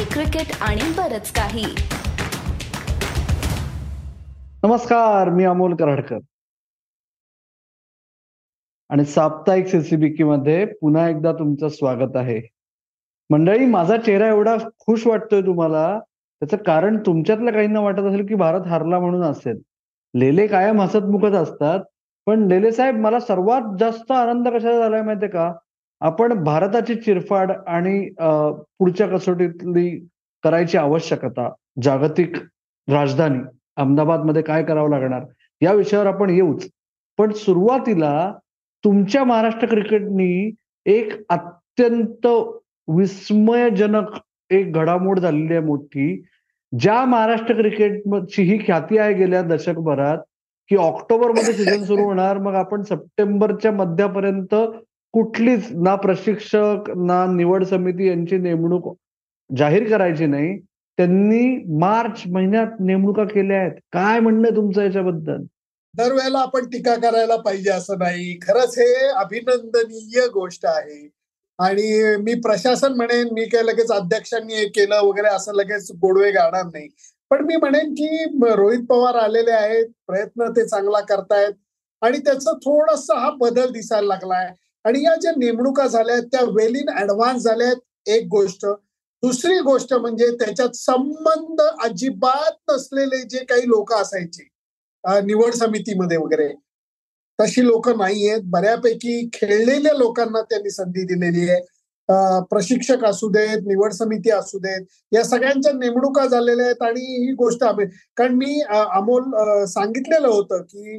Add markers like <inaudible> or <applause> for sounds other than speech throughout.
Hockey cricket आणि बरच काही. नमस्कार मी अमोल कराडकर. आणि साप्ताहिक सीसीबीकी मध्ये पुन्हा एकदा तुमचं स्वागत आहे. मंडळी माझा चेहरा एवढा खुश वाटतोय तुम्हाला त्याचं कारण तुमच्यातल्या काहींना वाटत असेल की भारत हारला म्हणून असेल. लेले कायम हसतमुखत असतात पण लेले साहेब मला सर्वात जास्त आनंद कशाचा झालाय माहितीये का? आपण भारताची चिरफाड आणि पुढच्या कसोटीतली करायची आवश्यकता जागतिक राजधानी अहमदाबादमध्ये काय करावं लागणार या विषयावर आपण येऊच. पण सुरुवातीला तुमच्या महाराष्ट्र क्रिकेटनी एक अत्यंत विस्मयजनक एक घडामोड झालेली आहे मोठी ज्या महाराष्ट्र क्रिकेटची ही ख्याती आहे गेल्या दशकभरात की ऑक्टोबरमध्ये सीझन सुरू होणार मग आपण सप्टेंबरच्या मध्यापर्यंत कुठलीच ना प्रशिक्षक ना निवड समिती यांची नेमणूक जाहीर करायची नाही. त्यांनी मार्च महिन्यात नेमणुका केल्या आहेत. काय म्हणणं तुमचं याच्याबद्दल? दरवेळेला आपण टीका करायला पाहिजे असं नाही. खरंच हे अभिनंदनीय गोष्ट आहे. आणि मी प्रशासन म्हणेन मी काय लगेच अध्यक्षांनी हे केलं वगैरे असं लगेच गोडवे गाणार नाही. पण मी म्हणेन की रोहित पवार आलेले आहेत प्रयत्न ते चांगला करतायत. आणि त्याचं थोडस हा बदल दिसायला लागलाय. आणि या ज्या नेमणुका झाल्या आहेत त्या वेल इन ऍडव्हान्स झाल्या आहेत एक गोष्ट. दुसरी गोष्ट म्हणजे त्याच्यात संबंध अजिबात नसलेले जे काही लोक असायचे निवड समितीमध्ये वगैरे तशी लोक नाही आहेत. बऱ्यापैकी खेळलेल्या लोकांना त्यांनी संधी दिलेली आहे. प्रशिक्षक असू देत निवड समिती असू देत या सगळ्यांच्या नेमणुका झालेल्या आहेत आणि ही गोष्ट कारण मी अमोल सांगितलेलं होतं की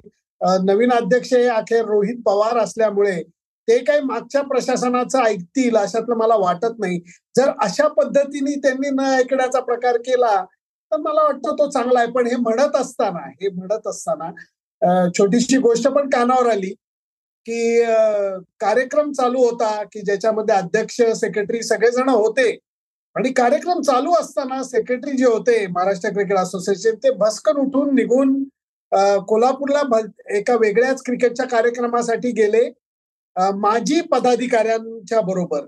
नवीन अध्यक्ष हे अखेर रोहित पवार असल्यामुळे ते काही मागच्या प्रशासनाचं ऐकतील अशातलं मला वाटत नाही. जर अशा पद्धतीने त्यांनी न ऐकण्याचा प्रकार केला तर मला वाटतं तो चांगला आहे. पण हे म्हणत असताना हे म्हणत असताना छोटीशी गोष्ट पण कानावर आली की कार्यक्रम चालू होता की ज्याच्यामध्ये अध्यक्ष सेक्रेटरी सगळेजण होते. आणि कार्यक्रम चालू असताना सेक्रेटरी जे होते महाराष्ट्र क्रिकेट असोसिएशन ते भस्कन उठून निघून कोल्हापूरला एका वेगळ्याच क्रिकेटच्या कार्यक्रमासाठी गेले. माजी पदाधिकाऱ्यांच्या बरोबर.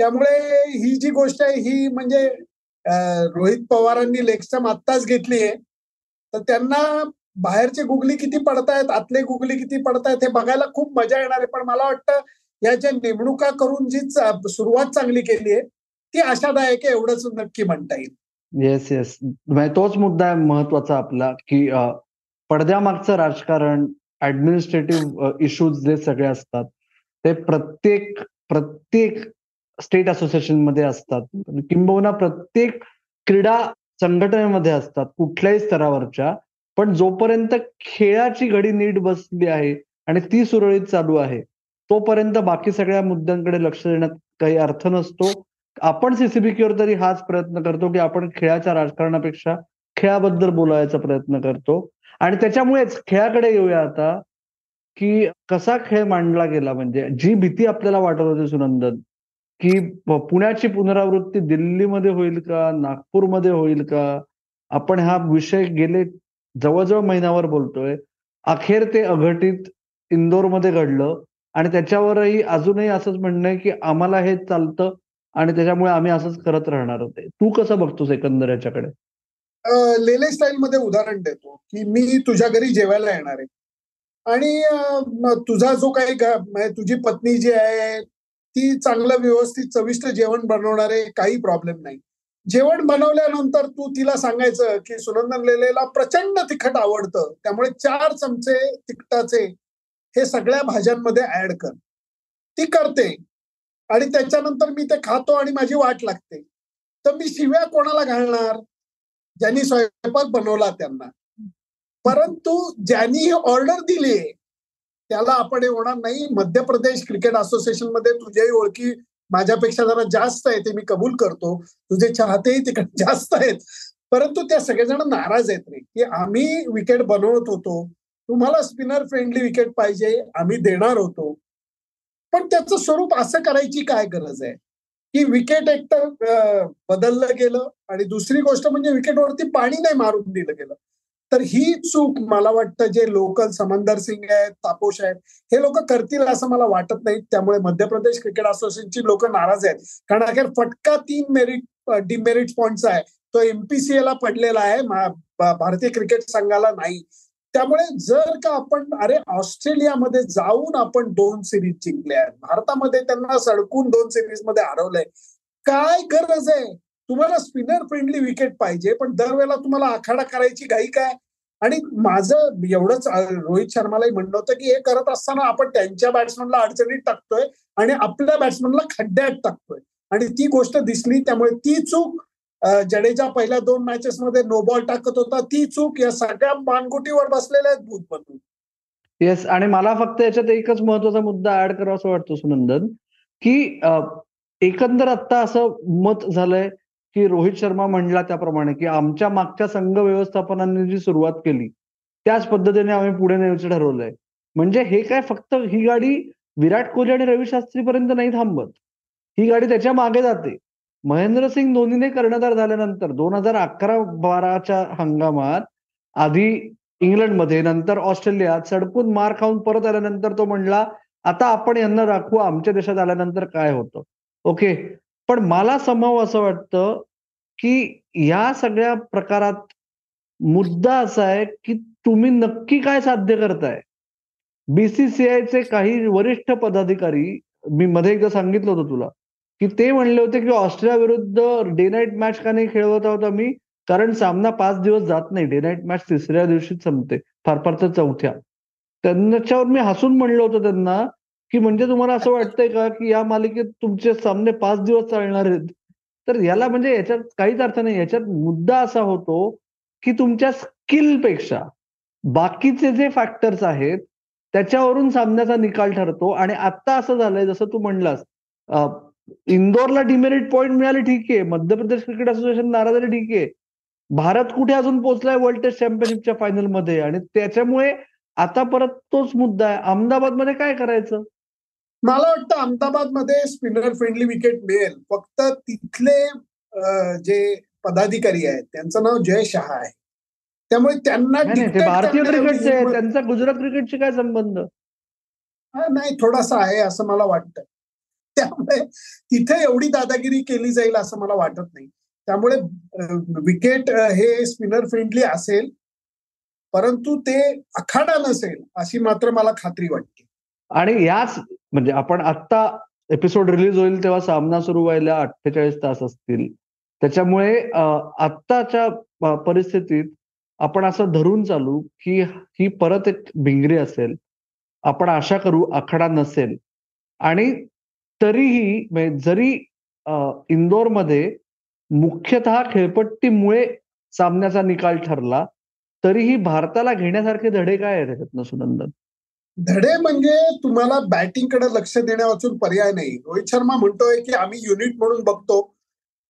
त्यामुळे ही जी गोष्ट आहे ही म्हणजे रोहित पवारांनी लेक्सम आत्ताच घेतली आहे. तर त्यांना बाहेरचे गुगली किती पडतायत आतले गुगली किती पडतायत हे बघायला खूप मजा येणार आहे. पण मला वाटतं या ज्या नेमणुका करून जी सुरुवात चांगली केली आहे ती आशादायक आहे एवढंच नक्की म्हणता येईल. येस म्हणजे येस तोच मुद्दा आहे महत्त्वाचा आपला की पडद्यामागचं राजकारण ऍडमिनिस्ट्रेटिव्ह इश्यूज जे सगळे असतात ते प्रत्येक प्रत्येक स्टेट असोसिएशनमध्ये असतात. किंबहुना प्रत्येक क्रीडा संघटनेमध्ये असतात कुठल्याही स्तरावरच्या. पण जोपर्यंत खेळाची घडी नीट बसली आहे आणि ती सुरळीत चालू आहे तोपर्यंत बाकी सगळ्या मुद्द्यांकडे लक्ष देण्यात काही अर्थ नसतो. आपण सीसीबीकीवर तरी हाच प्रयत्न करतो की आपण खेळाच्या राजकारणापेक्षा खेळाबद्दल बोलायचा प्रयत्न करतो. आणि त्याच्यामुळेच खेळाकडे येऊया आता. की कसा खेळ मांडला गेला? म्हणजे जी भीती आपल्याला वाटत होती सुनंदन की पुण्याची पुनरावृत्ती दिल्लीमध्ये होईल का? नागपूरमध्ये होईल का? आपण हा विषय गेले जवळजवळ महिन्यावर बोलतोय. अखेर ते अघटित इंदोरमध्ये घडलं आणि त्याच्यावरही अजूनही असंच म्हणणं आहे की आम्हाला हे चालतं आणि त्याच्यामुळे आम्ही असंच करत राहणार होते. तू कसं बघतोस एकंदर याच्याकडे? लेले स्टाईल मध्ये उदाहरण देतो की मी तुझ्या घरी जेवायला येणार आहे. आणि तुझा जो काही म्हणजे तुझी पत्नी जी आहे ती चांगलं व्यवस्थित चविष्ट जेवण बनवणारे काही प्रॉब्लेम नाही. जेवण बनवल्यानंतर तू तिला सांगायचं की सुनंदन लेलेला प्रचंड तिखट आवडतं. त्यामुळे चार चमचे तिखटाचे हे सगळ्या भाज्यांमध्ये ऍड कर. ती करते. आणि त्याच्यानंतर मी ते खातो आणि माझी वाट लागते. तर मी शिव्या कोणाला घालणार? ज्यांनी स्वयंपाक बनवला त्यांना. परंतु ज्यांनी ही ऑर्डर दिली त्याला आपण होणार नाही. मध्य प्रदेश क्रिकेट असोसिएशनमध्ये तुझ्याही ओळखी माझ्यापेक्षा जरा जास्त आहे ते मी कबूल करतो. तुझे चाहतेही तिकडे <laughs> जास्त आहेत. परंतु त्या सगळेजण नाराज आहेत रे की आम्ही विकेट बनवत होतो. तुम्हाला स्पिनर फ्रेंडली विकेट पाहिजे आम्ही देणार होतो. पण त्याचं स्वरूप असं करायची काय गरज आहे? की विकेट एकतर बदललं गेलं आणि दुसरी गोष्ट म्हणजे विकेटवरती पाणी नाही मारून दिलं गेलं. तर ही चूक मला वाटतं जे लोकल समंदर सिंग आहेत तापोश आहेत हे लोक करतील असं मला वाटत नाही. त्यामुळे मध्य प्रदेश क्रिकेट असोसिएशनची लोक नाराज आहेत. कारण अखेर फटका तीन मेरिट डिमेरिट पॉईंटचा आहे. तो एमपीसीए ला पडलेला आहे. भारतीय क्रिकेट संघाला नाही. त्यामुळे जर का आपण अरे ऑस्ट्रेलियामध्ये जाऊन आपण दोन सिरीज जिंकल्या आहेत. भारतामध्ये त्यांना सडकून दोन सिरीजमध्ये हरवलंय. काय गरज आहे? तुम्हाला स्पिनर फ्रेंडली विकेट पाहिजे पण दरवेळेला तुम्हाला आखाडा करायची घाई काय? आणि माझं एवढंच रोहित शर्मालाही म्हणणं होतं की हे करत असताना आपण त्यांच्या बॅट्समनला अडचणीत टाकतोय आणि आपल्या बॅट्समनला खड्ड्यात टाकतोय. आणि ती गोष्ट दिसली त्यामुळे ती चूक जडेजा पहिल्या दोन मॅचेस मध्ये नो बॉल टाकत होता. ती चूक या सगळ्या मानगुटीवर बसलेल्या आहेत भूत बनून येस आणि मला फक्त याच्यात एकच महत्त्वाचा मुद्दा ऍड करावा असं वाटतो सुनंदन की एकंदर आता असं मत झालंय की रोहित शर्मा म्हणला त्याप्रमाणे की आमच्या मागच्या संघ व्यवस्थापनाने जी सुरुवात केली त्याच पद्धतीने आम्ही पुढे न्यायचं ठरवलंय. म्हणजे हे काय फक्त ही गाडी विराट कोहली आणि रवी शास्त्रीपर्यंत नाही थांबत. ही गाडी त्याच्यामागे जाते. महेंद्रसिंग धोनीने कर्णधार झाल्यानंतर दोन हजार अकरा बाराच्या हंगामात आधी इंग्लंडमध्ये नंतर ऑस्ट्रेलियात सडकून मार खाऊन परत आल्यानंतर तो म्हणला आता आपण यांना दाखवू आमच्या देशात आल्यानंतर काय होतं? ओके. पण मला समव असं वाटतं की या सगळ्या प्रकारात मुद्दा असा आहे की तुम्ही नक्की काय साध्य करताय? बीसीसीआयचे काही वरिष्ठ पदाधिकारी मी मध्ये एकदा सांगितलं होतं तुला की ते म्हणले होते की ऑस्ट्रेलिया विरुद्ध डे नाईट मॅच का नाही खेळवत आहोत आम्ही? कारण सामना पाच दिवस जात नाही डे नाईट मॅच तिसऱ्या दिवशीच संपते फार फार तर चौथ्या. त्यांच्यावर मी हसून म्हणलं होतं त्यांना की म्हणजे तुम्हाला असं वाटतंय का की या मालिकेत तुमचे सामने पाच दिवस चालणार आहेत? तर याला म्हणजे याच्यात काहीच अर्थ नाही. याच्यात मुद्दा असा होतो की तुमच्या स्किलपेक्षा बाकीचे जे फॅक्टर्स आहेत त्याच्यावरून सामन्याचा निकाल ठरतो. आणि आता असं झालंय जसं तू म्हणलास इंदोरला डिमेरिट पॉईंट मिळाले ठीक आहे मध्य प्रदेश क्रिकेट असोसिएशन नाराज झाले ठीक. आहे भारत कुठे अजून पोहोचलाय वर्ल्ड टेस्ट चॅम्पियनशिपच्या फायनलमध्ये आणि त्याच्यामुळे आता परत तोच मुद्दा आहे. अहमदाबादमध्ये काय करायचं? मला वाटतं अहमदाबादमध्ये स्पिनर फ्रेंडली विकेट मिळेल. फक्त तिथले जे पदाधिकारी आहेत त्यांचं नाव जय शहा आहे. त्यामुळे त्यांना भारतीय क्रिकेटचे त्यांचा गुजरात क्रिकेटशी काय संबंध? नाही थोडासा आहे असं मला वाटतं. त्यामुळे तिथे एवढी दादागिरी केली जाईल असं मला वाटत नाही. त्यामुळे विकेट हे स्पिनर फ्रेंडली असेल परंतु ते अखाडा नसेल अशी मात्र मला खात्री वाटते. आणि याच म्हणजे आपण आत्ता एपिसोड रिलीज होईल तेव्हा सामना सुरू व्हायला अठ्ठेचाळीस तास असतील. त्याच्यामुळे आत्ताच्या परिस्थितीत आपण असं धरून चालू की ही परत एक भिंगरी असेल. आपण आशा करू आखाडा नसेल. आणि तरीही म्हणजे जरी इंदोरमध्ये मुख्यतः खेळपट्टीमुळे सामन्याचा निकाल ठरला तरीही भारताला घेण्यासारखे धडे काय आहेत त्याच्यातनं सुनंदन? धडे म्हणजे तुम्हाला बॅटिंगकडे लक्ष देण्यावाचून पर्याय नाही. रोहित शर्मा म्हणतोय की आम्ही युनिट म्हणून बघतो.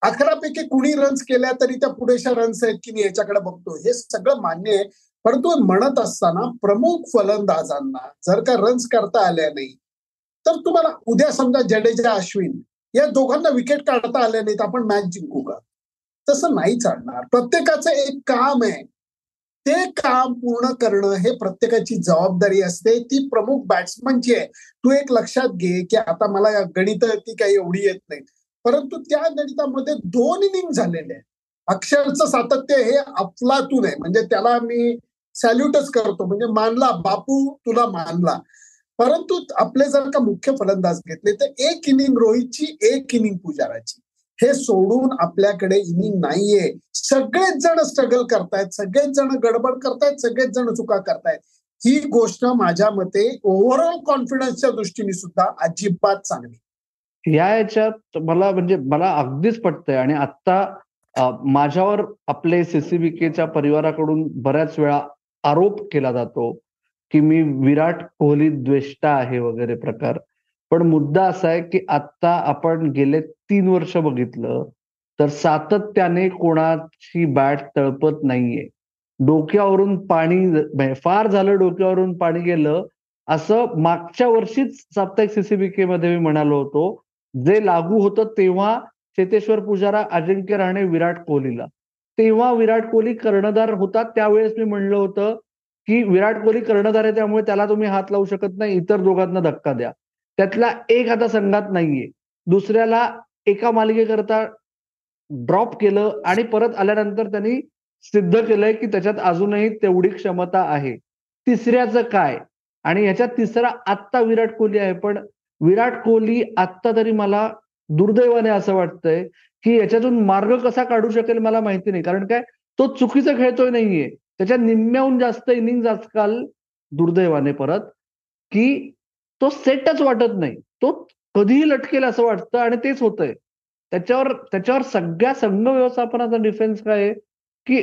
अकरापैकी कुणी रन्स केल्या तरी त्या पुरेशा रन्स आहेत की नाही याच्याकडे बघतो. हे सगळं मान्य आहे. परंतु म्हणत असताना प्रमुख फलंदाजांना जर का रन्स करता आल्या नाही तर तुम्हाला उद्या समजा जडेजा अश्विन या दोघांना विकेट काढता आल्या नाहीत आपण मॅच जिंकू का? तसं नाही चालणार. प्रत्येकाचं एक काम आहे. ते काम पूर्ण करणं हे प्रत्येकाची जबाबदारी असते. ती प्रमुख बॅट्समनची आहे तू एक लक्षात घे की आता मला गणित ती काही एवढी येत नाही. परंतु त्या गणितामध्ये दोन इनिंग झालेले आहेत. अक्षरचं सातत्य हे अफलातून आहे. म्हणजे त्याला मी सॅल्युटच करतो. म्हणजे मानला बापू तुला मानला. परंतु आपले जर का मुख्य फलंदाज घेतले तर एक इनिंग रोहितची एक इनिंग पुजाराची. हे सोडून आपल्याकडे इनिंग नाहीये. सगळेच जण स्ट्रगल करतायत सगळेच जण गडबड करतायत सगळेच जण चुका करतायत. ही गोष्ट माझ्या मते ओव्हरऑल कॉन्फिडन्सच्या दृष्टीने सुद्धा अजिबात चांगली या याच्यात मला म्हणजे मला अगदीच पटतंय आणि आता माझ्यावर आपले सीसीबीकेच्या परिवाराकडून बऱ्याच वेळा आरोप केला जातो की मी विराट कोहली द्वेष्टा आहे वगैरे प्रकार. पण मुद्दा असा आहे की आता आपण गेले तीन वर्ष बघितलं तर सातत्याने कोणाची बॅट तळपत नाहीये. डोक्यावरून पाणी फार झालं डोक्यावरून पाणी गेलं असं मागच्या वर्षीच साप्ताहिक सीसीबीके मध्ये मी म्हणालो होतो जे लागू होतं तेव्हा चेतेश्वर पुजारा अजिंक्य राहणे विराट कोहलीला. तेव्हा विराट कोहली कर्णधार होता त्यावेळेस मी म्हणलं होतं की विराट कोहली कर्णधार आहे त्यामुळे त्याला तुम्ही हात लावू शकत नाही इतर दोघांना धक्का द्या. त्यातला एक आता संघात नाहीये. दुसऱ्याला एका मालिकेकरता ड्रॉप केलं आणि परत आल्यानंतर त्यांनी सिद्ध केलंय की त्याच्यात अजूनही तेवढी क्षमता आहे. तिसऱ्याचं काय? आणि ह्याच्यात तिसरा आत्ता विराट कोहली आहे. पण विराट कोहली आत्ता तरी मला दुर्दैवाने असं वाटतंय की याच्यातून मार्ग कसा काढू शकेल मला माहिती नाही. कारण काय? तो चुकीचं खेळतोय नाहीये. त्याच्या निम्म्याहून जास्त इनिंग आजकाल दुर्दैवाने परत की तो सेटच वाटत नाही. तो कधीही लटकेल असं वाटतं आणि तेच होतंय. त्याच्यावर त्याच्यावर सगळ्या संघ व्यवस्थापनाचा डिफेन्स काय आहे? की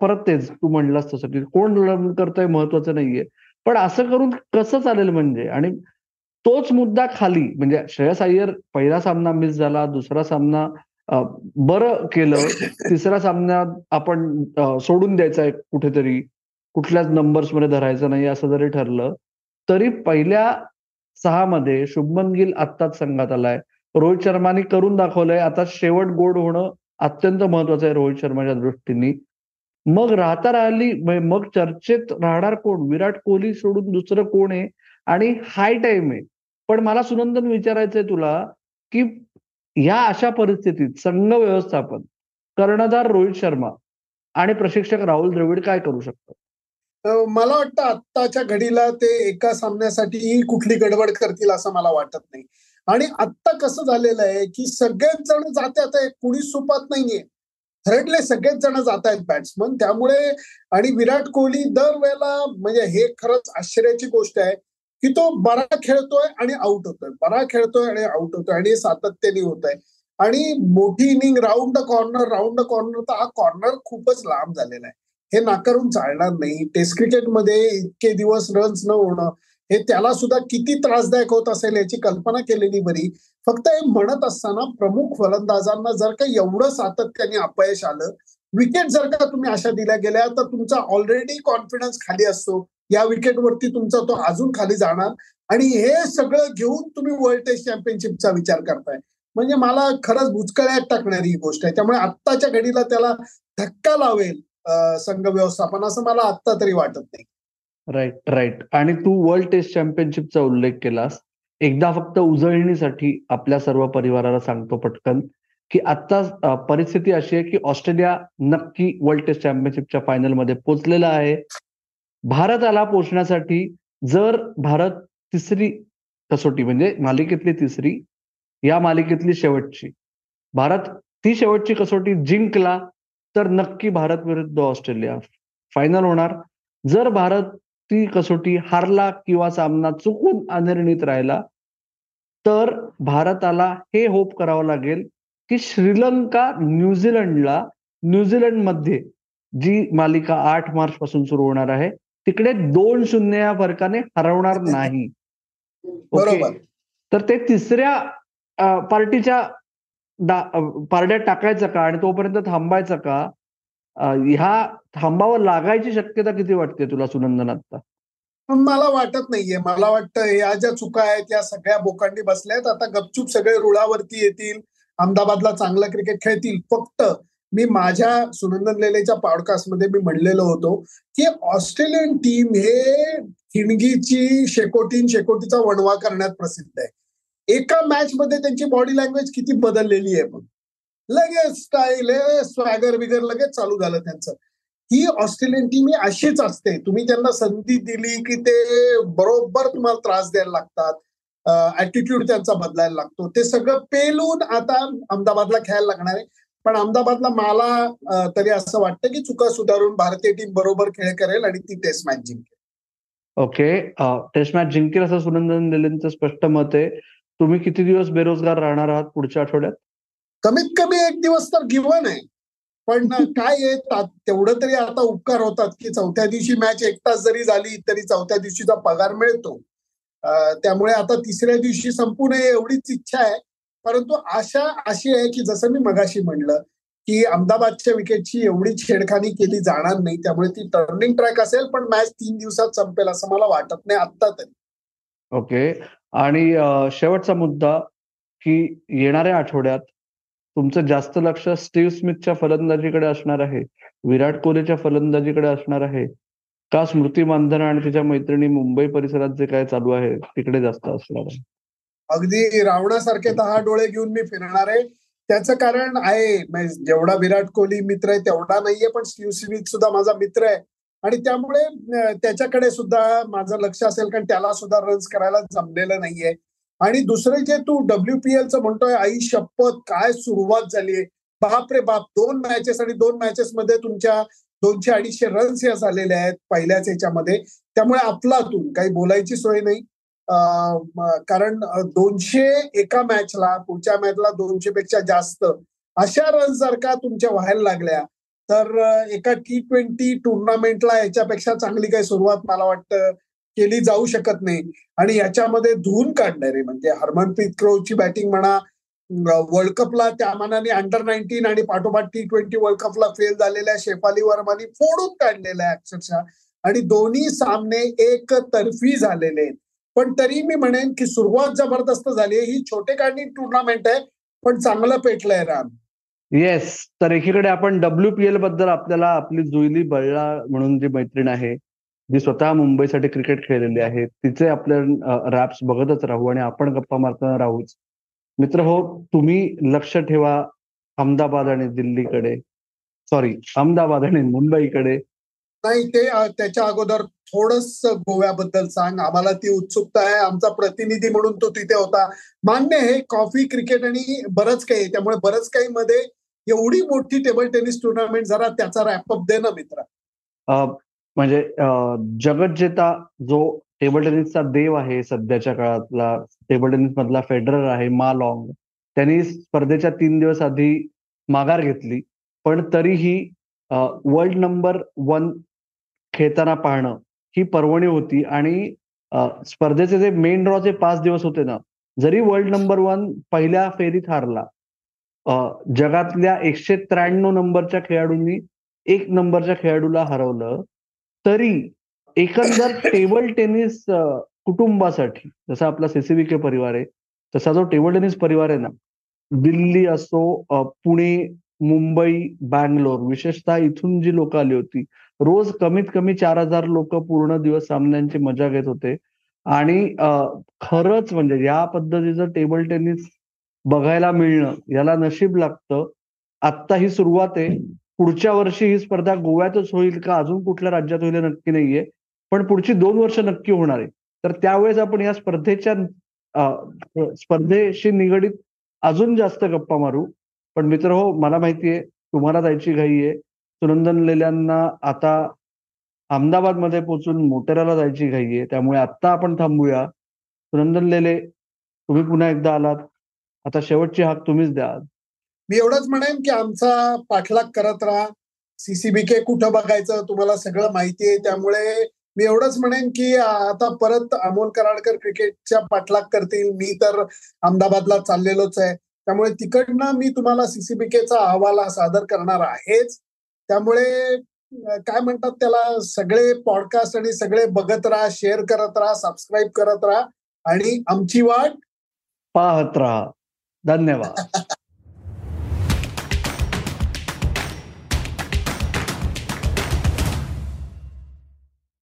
परत तेच तू म्हणलास तसं की कोण लर्न करतोय महत्वाचं नाहीये. पण असं करून कसं चालेल म्हणजे? आणि तोच मुद्दा खाली म्हणजे श्रेयस अय्यर पहिला सामना मिस झाला दुसरा सामना बरं केलं तिसरा सामना आपण सोडून द्यायचा आहे कुठेतरी कुठल्याच नंबर्समध्ये धरायचं नाही असं जरी ठरलं तरी पहिल्या सहा मध्ये शुभमन गिल आत्ताच संघात आलाय. रोहित शर्माने करून दाखवलंय. आता शेवट गोड होणं अत्यंत महत्वाचं आहे रोहित शर्माच्या दृष्टीने. मग राहता राहिली मग चर्चेत राहणार कोण? विराट कोहली सोडून दुसरं कोण आहे? आणि हाय टाइम आहे. पण मला सुनंदन विचारायचंय तुला की या अशा परिस्थितीत संघ व्यवस्थापन कर्णधार रोहित शर्मा आणि प्रशिक्षक राहुल द्रविड काय करू शकतात? मला वाटतं आत्ताच्या घडीला ते एका सामन्यासाठी कुठली गडबड करतील असं मला वाटत नाही. आणि आत्ता कसं झालेलं आहे की सगळेच जण जातात आहे कुणी सुपात नाहीये. थर्डले सगळेच जण जात आहेत बॅट्समन त्यामुळे आणि विराट कोहली दरवेळेला म्हणजे हे खरंच आश्चर्याची गोष्ट आहे की तो बरा खेळतोय आणि आउट होतोय. बरा खेळतोय आणि आउट होतोय आणि सातत्याने होत आहे आणि मोठी inning round the corner round the corner तर हा कॉर्नर खूपच लांब झालेला आहे. हे नाकारून चालणार नाही. टेस्ट क्रिकेटमध्ये इतके दिवस रन्स न होणं हे त्याला सुद्धा किती त्रासदायक होत असेल याची कल्पना केलेली बरी. फक्त हे म्हणत असताना प्रमुख फलंदाजांना जर का एवढं सातत्याने अपयश आलं विकेट जर का तुम्ही अशा दिल्या गेल्या तर तुमचा ऑलरेडी कॉन्फिडन्स खाली असतो. या विकेटवरती तुमचा तो अजून खाली जाणार. आणि हे सगळं घेऊन तुम्ही वर्ल्ड टेस्ट चॅम्पियनशिपचा विचार करताय. म्हणजे मला खरंच भुचकळ्यात टाकणारी ही गोष्ट आहे. त्यामुळे आत्ताच्या घडीला त्याला धक्का लावेल. संघ व्यवस्थापन असं मला आत्ता तरी वाटत नाही. राईट राईट आणि तू वर्ल्ड टेस्ट चॅम्पियनशिपचा उल्लेख केलास. एकदा फक्त उजळणीसाठी आपल्या सर्व परिवाराला सांगतो पटकन की आता परिस्थिती अशी आहे की ऑस्ट्रेलिया नक्की वर्ल्ड टेस्ट चॅम्पियनशिपच्या फायनलमध्ये पोहोचलेला आहे. भारताला पोचण्यासाठी जर भारत तिसरी कसोटी म्हणजे मालिकेतली तिसरी या मालिकेतली शेवटची भारत ती शेवटची कसोटी जिंकला तर नक्की भारत विरुद्ध ऑस्ट्रेलिया. फायनल होणार. जर भारत ती कसोटी हारला किंवा सामना चुकून अनिर्णित राहिला तर भारताला हे होप करावं लागेल की श्रीलंका न्यूझीलंडला न्यूझीलंडमध्ये जी मालिका आठ मार्च पासून सुरू होणार आहे तिकडे दोन शून्य या फरकाने हरवणार नाही. <laughs> बरोबर. तर ते तिसऱ्या पार्टीच्या पारड्यात टाकायचं का आणि तोपर्यंत थांबायचं का? ह्या थांबावं लागायची शक्यता किती वाटते तुला सुनंदन आता मला वाटत नाहीये. मला वाटतं या ज्या चुका आहेत या सगळ्या बोकांडी बसल्यात आता गपचूप सगळे रुळावरती येतील अहमदाबादला चांगलं क्रिकेट खेळतील. फक्त मी माझ्या सुनंदन लेलेच्या पॉडकास्टमध्ये मी म्हणलेलो होतो की ऑस्ट्रेलियन टीम हे खिणगीची शेकोटीन शेकोटीचा वणवा करण्यात प्रसिद्ध आहे. एका मॅच मध्ये त्यांची बॉडी लँग्वेज किती बदललेली आहे मग लगेच स्टाईल स्वॅगर बिगर लगेच चालू झालं त्यांचं. ही ऑस्ट्रेलियन टीम ही अशीच असते. तुम्ही त्यांना संधी दिली की ते बरोबर तुम्हाला त्रास द्यायला लागतात ऍटिट्यूड त्यांचा बदलायला लागतो. ते सगळं पेलून आता अहमदाबादला खेळायला लागणार आहे. पण अहमदाबादला मला तरी असं वाटतं की चुका सुधारून भारतीय टीम बरोबर खेळ करेल आणि ती टेस्ट मॅच जिंकेल. ओके टेस्ट मॅच जिंकेल असं सुनंदन दिलेंचं स्पष्ट मत आहे. तुम्ही किती दिवस बेरोजगार राहणार आहात पुढच्या आठवड्यात? कमीत कमी एक दिवस तर गिवन आहे. पण <laughs> काय तेवढं तरी आता उपकार होतात की चौथ्या दिवशी मॅच एक तास जरी झाली तरी चौथ्या दिवशीचा पगार मिळतो. त्यामुळे आता तिसऱ्या दिवशी संपू नये एवढीच इच्छा आहे. परंतु आशा अशी आहे की जसं मी मगाशी म्हणलं की अहमदाबादच्या विकेटची एवढी छेडखानी केली जाणार नाही त्यामुळे ती टर्निंग ट्रॅक असेल पण मॅच तीन दिवसात संपेल असं मला वाटत नाही आत्ता तरी. ओके आणि शेवटचा मुद्दा की येणाऱ्या आठवड्यात तुमचं जास्त लक्ष स्टीव्ह स्मिथच्या फलंदाजीकडे असणार आहे विराट कोहलीच्या फलंदाजीकडे असणार आहे का स्मृती मानधना आणि तिच्या मैत्रिणी मुंबई परिसरात जे काय चालू आहे तिकडे जास्त असणार आहे? अगदी रावणासारखे दहा डोळे घेऊन मी फिरणार आहे. त्याचं कारण आहे म्हणजे जेवढा विराट कोहली मित्र आहे तेवढा नाहीये पण स्टीव्ह स्मिथ सुद्धा माझा मित्र आहे. आणि त्यामुळे त्याच्याकडे सुद्धा माझं लक्ष असेल कारण त्याला सुद्धा रन्स करायला जमलेलं नाहीये. आणि दुसरं जे तू डब्ल्यू पी एलचं म्हणतोय आई शपथ काय सुरुवात झालीये? बाप रे बाप दोन मॅचेस आणि दोन मॅचेस मध्ये तुमच्या दोनशे अडीचशे रन्स या झालेल्या आहेत पहिल्याच याच्यामध्ये. त्यामुळे आपलातून काही बोलायची सोय नाही. कारण दोनशे एका मॅचला पुढच्या मॅचला दोनशे पेक्षा जास्त अशा रन्स जर का तुमच्या व्हायला लागल्या तर एका टी ट्वेंटी टुर्नामेंटला याच्यापेक्षा चांगली काही सुरुवात मला वाटतं केली जाऊ शकत नाही. आणि याच्यामध्ये धुवून काढणारे म्हणजे हरमनप्रीत कौरची बॅटिंग म्हणा वर्ल्ड कपला त्या मानाने अंडर नाईन्टीन आणि पाठोपाठ टी ट्वेंटी वर्ल्ड कपला फेल झालेल्या शेफाली वर्मानी फोडून काढलेल्या अक्षरशः. आणि दोन्ही सामने एक तर्फी झालेले आहेत. पण तरी मी म्हणेन की सुरुवात जबरदस्त झाली ही छोटे टुर्नामेंट आहे पण चांगलं पेटलंय राम येस तर एकीकडे आपण डब्ल्यू पी एलबद्दल आपल्याला आपली जुईली बळला म्हणून जी मैत्रीण आहे जी स्वतः मुंबईसाठी क्रिकेट खेळलेली आहे तिचे आपल्या रॅप्स बघतच राहू आणि आपण गप्पा मारताना राहूच. मित्र हो तुम्ही लक्ष ठेवा अहमदाबाद आणि दिल्लीकडे. सॉरी अहमदाबाद आणि मुंबईकडे. नाही ते त्याच्या अगोदर थोडस गोव्याबद्दल सांग. आम्हाला ती उत्सुकता आहे. आमचा प्रतिनिधी म्हणून तो तिथे होता. मान्य हे कॉफी क्रिकेट आणि बरंच काही त्यामुळे बरंच काही मध्ये एवढी मोठी टेबल टेनिस टुर्नामेंट जरा त्याचा रॅपअप दे ना मित्र. म्हणजे जगज्जेता जो टेबल टेनिसचा देव आहे सध्याच्या काळातला टेबल टेनिस मधला फेडरर आहे मा लॉंग त्यांनी स्पर्धेच्या तीन दिवस आधी माघार घेतली. पण तरीही वर्ल्ड नंबर वन खेळताना पाहणं ही पर्वणी होती आणि स्पर्धेचे जे मेन ड्रॉचे पाच दिवस होते ना जरी वर्ल्ड नंबर वन पहिल्या फेरीत हारला जगातल्या एकशे त्र्याण्णव नंबरच्या खेळाडूंनी एक नंबरच्या खेळाडूला हरवलं तरी एकंदर <coughs> टेबल टेनिस कुटुंबासाठी जसा आपला सीसीबीके परिवार आहे तसा जो टेबल टेनिस परिवार आहे ना दिल्ली असो पुणे मुंबई बँगलोर विशेषतः इथून जी लोक आली होती रोज कमीत कमी चार हजार लोक पूर्ण दिवस सामन्यांची मजा घेत होते. आणि खरंच म्हणजे या पद्धतीचं टेबल टेनिस बघायला मिळणं याला नशीब लागतं. आत्ता ही सुरुवात आहे. पुढच्या वर्षी ही स्पर्धा गोव्यातच होईल का? अजून कुठल्या राज्यात होईल नक्की नाहीये. पण पुढची दोन वर्ष नक्की होणार आहे. तर त्यावेळेस आपण या स्पर्धेच्या स्पर्धेशी निगडीत अजून जास्त गप्पा मारू. पण मित्र हो मला माहितीये तुम्हाला जायची घाई आहे. सुनंदन लेल्यांना आता अहमदाबादमध्ये पोहोचून मोटेराला जायची घाई आहे. त्यामुळे आता आपण थांबूया. सुनंदन लेले तुम्ही पुन्हा एकदा आलात. आता शेवटची हाक तुम्हीच द्या मी एवढंच म्हणेन की आमचा पाठलाग करत राहा. सीसीबीके कुठं बघायचं तुम्हाला सगळं माहिती आहे. त्यामुळे मी एवढंच म्हणेन की आता परत अमोल कराडकर क्रिकेटच्या पाठलाग करतील. मी तर अहमदाबादला चाललेलोच आहे. त्यामुळे तिकडनं मी तुम्हाला सीसीबीकेचा अहवाल सादर करणार आहेच. त्यामुळे काय म्हणतात त्याला सगळे पॉडकास्ट आणि सगळे बघत राहा शेअर करत राहा सबस्क्राईब करत राहा आणि आमची वाट पाहत राहा. धन्यवाद.